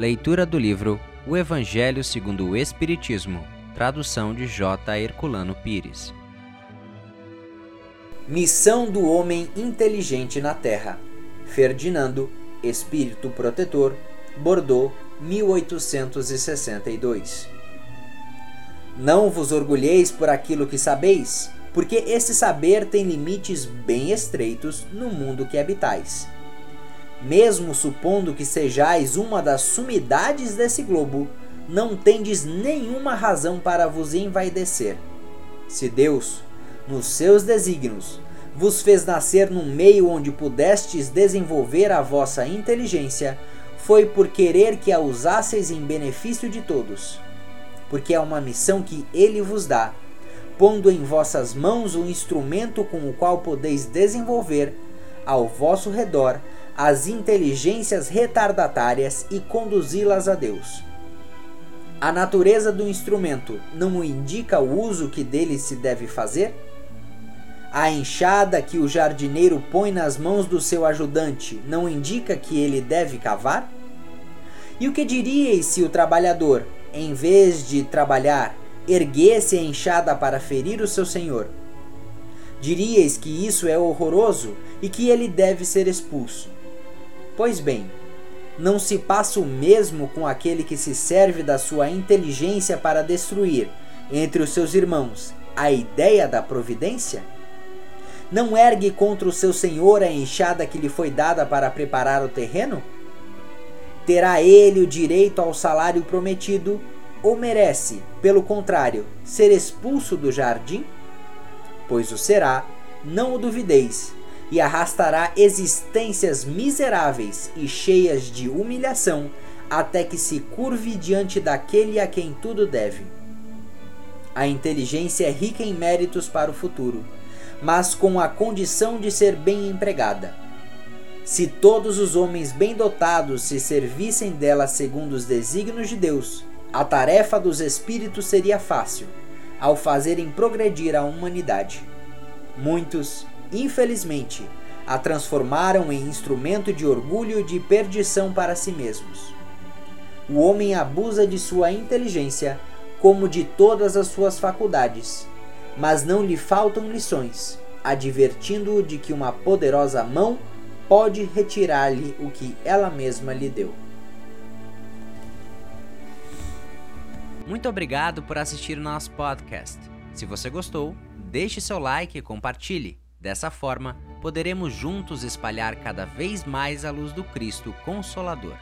Leitura do livro O Evangelho segundo o Espiritismo, tradução de J. Herculano Pires. Missão do homem inteligente na Terra. Ferdinando, Espírito Protetor, Bordeaux, 1862. Não vos orgulheis por aquilo que sabeis, porque esse saber tem limites bem estreitos no mundo que habitais mesmo supondo que sejais uma das sumidades desse globo, não tendes nenhuma razão para vos envaidecer. Se Deus, nos seus desígnios, vos fez nascer num meio onde pudestes desenvolver a vossa inteligência, foi por querer que a usasseis em benefício de todos. Porque é uma missão que Ele vos dá, pondo em vossas mãos o instrumento com o qual podeis desenvolver, ao vosso redor, as inteligências retardatárias e conduzi-las a Deus. A natureza do instrumento não indica o uso que dele se deve fazer? A enxada que o jardineiro põe nas mãos do seu ajudante não indica que ele deve cavar? E o que diríeis se o trabalhador, em vez de trabalhar, erguesse a enxada para ferir o seu senhor? Diríeis que isso é horroroso e que ele deve ser expulso. Pois bem, não se passa o mesmo com aquele que se serve da sua inteligência para destruir, entre os seus irmãos, a ideia da providência? Não ergue contra o seu senhor a enxada que lhe foi dada para preparar o terreno? Terá ele o direito ao salário prometido ou merece, pelo contrário, ser expulso do jardim? Pois o será, não o duvideis e arrastará existências miseráveis e cheias de humilhação até que se curve diante daquele a quem tudo deve. A inteligência é rica em méritos para o futuro, mas com a condição de ser bem empregada. Se todos os homens bem dotados se servissem dela segundo os desígnios de Deus, a tarefa dos espíritos seria fácil, ao fazerem progredir a humanidade. Muitos, infelizmente, a transformaram em instrumento de orgulho e de perdição para si mesmos. O homem abusa de sua inteligência como de todas as suas faculdades, mas não lhe faltam lições, advertindo-o de que uma poderosa mão pode retirar-lhe o que ela mesma lhe deu. Muito obrigado por assistir o nosso podcast. Se você gostou, deixe seu like e compartilhe. Dessa forma, poderemos juntos espalhar cada vez mais a luz do Cristo Consolador.